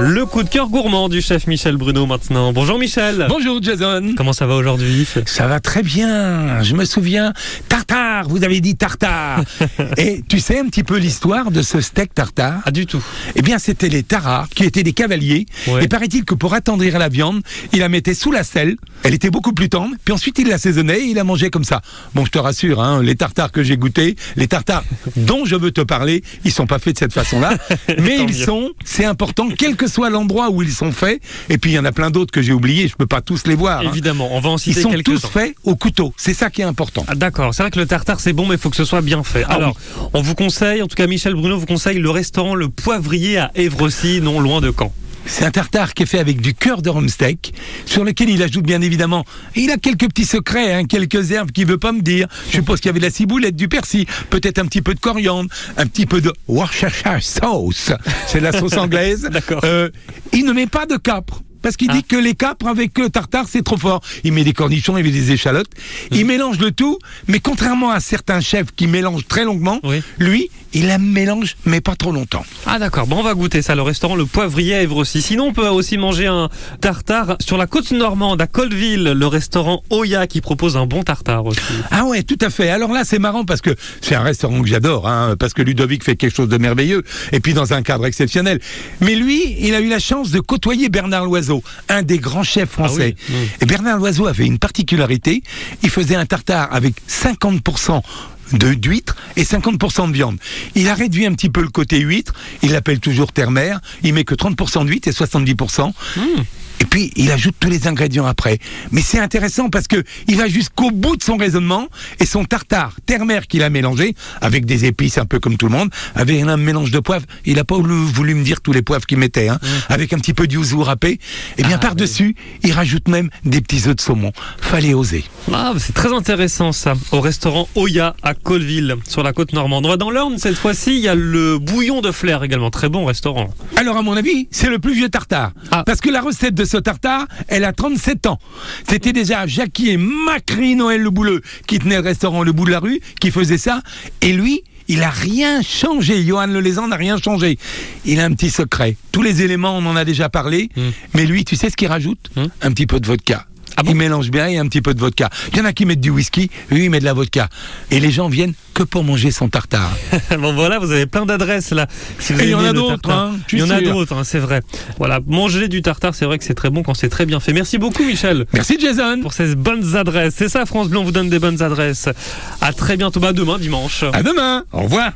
Le coup de cœur gourmand du chef Michel Bruno maintenant. Bonjour Michel. Bonjour Jason. Comment ça va aujourd'hui? Ça va très bien. Je me souviens, tartare, vous avez dit tartare. Et tu sais un petit peu l'histoire de ce steak tartare? Ah du tout. Eh bien, c'était les taras qui étaient des cavaliers. Ouais. Et paraît-il que pour attendrir la viande, il la mettait sous la selle. Elle était beaucoup plus tendre. Puis ensuite, il l'assaisonnait et il la mangeait comme ça. Bon, je te rassure, hein, les tartares que j'ai goûtés, les tartares dont je veux te parler, ils sont pas faits de cette façon-là. mais ils mieux. sont, c'est important, quel que soit l'endroit où ils sont faits. Et puis, il y en a plein d'autres que j'ai oubliés. Je peux pas tous les voir. hein. Évidemment, on va en Ils citer sont tous faits au couteau. C'est ça qui est important. Ah, D'accord, c'est vrai que le tartare c'est bon, mais il faut que ce soit bien fait. Ah Alors, on vous conseille, en tout cas Michel Bruno vous conseille le restaurant Le Poivrier à Évrecy, non loin de Caen. C'est un tartare qui est fait avec du cœur de steak, sur lequel il ajoute bien évidemment. Il a quelques petits secrets, hein, quelques herbes qu'il veut pas me dire. Je suppose qu'il y avait de la ciboulette, du persil, peut-être un petit peu de coriandre, un petit peu de Worcestershire sauce. C'est la sauce anglaise. D'accord. Euh, il ne met pas de capre. Parce qu'il Ah. dit que les capres avec le tartare c'est trop fort. Il met des cornichons, il met des échalotes. Mmh. Il mélange le tout, mais contrairement à certains chefs qui mélangent très longuement, Oui. lui, il la mélange, mais pas trop longtemps. Ah d'accord, bon on va goûter ça, le restaurant Le Poivrier à Évrecy. Sinon on peut aussi manger un tartare sur la côte normande à Colville, le restaurant Oya qui propose un bon tartare aussi. Ah ouais, tout à fait. Alors là, c'est marrant parce que c'est un restaurant que j'adore, hein, parce que Ludovic fait quelque chose de merveilleux, et puis dans un cadre exceptionnel. Mais lui, il a eu la chance de côtoyer Bernard Loiseau, un des grands chefs français. Ah oui, mm. Et Bernard Loiseau avait une particularité, il faisait un tartare avec 50% de d'huîtres et 50% de viande. Il a réduit un petit peu le côté huître, il l'appelle toujours terre-mer, il met que 30% d'huîtres et 70%. Et puis il ajoute tous les ingrédients après. Mais c'est intéressant parce que il va jusqu'au bout de son raisonnement et son tartare terre-mer qu'il a mélangé avec des épices un peu comme tout le monde, avec un mélange de poivre. Il a pas voulu, me dire tous les poivres qu'il mettait, hein, avec un petit peu de yuzu râpé. Et bien Ah, par dessus, il rajoute même des petits œufs de saumon. Fallait oser. Ah, c'est très intéressant ça, au restaurant Oya à Colville, sur la côte normande. On va dans l'Orne cette fois-ci, il y a le bouillon de flair également, très bon restaurant. Alors à mon avis, c'est le plus vieux tartare. Ah. Parce que la recette de ce tartare, elle a 37 ans. C'était déjà Jackie et Macri Noël Le Bouleux qui tenaient le restaurant Le Bout de la Rue, qui faisaient ça. Et lui, il a rien changé. Johan Le Lézan n'a rien changé. Il a un petit secret. Tous les éléments, on en a déjà parlé. Mm. Mais lui, tu sais ce qu'il rajoute? Mm. Un petit peu de vodka. Ah bon il mélange bien et un petit peu de vodka. Il y en a qui mettent du whisky, lui il met de la vodka. Et les gens viennent que pour manger son tartare. bon voilà, vous avez plein d'adresses là. Si vous Et il y en a d'autres, hein, Il y en a d'autres, hein, c'est vrai. Voilà, manger du tartare, c'est vrai que c'est très bon quand c'est très bien fait. Merci beaucoup Michel. Merci Jason. Pour ces bonnes adresses. C'est ça, France on vous donne des bonnes adresses. À très bientôt, bah demain, dimanche. À demain. Au revoir.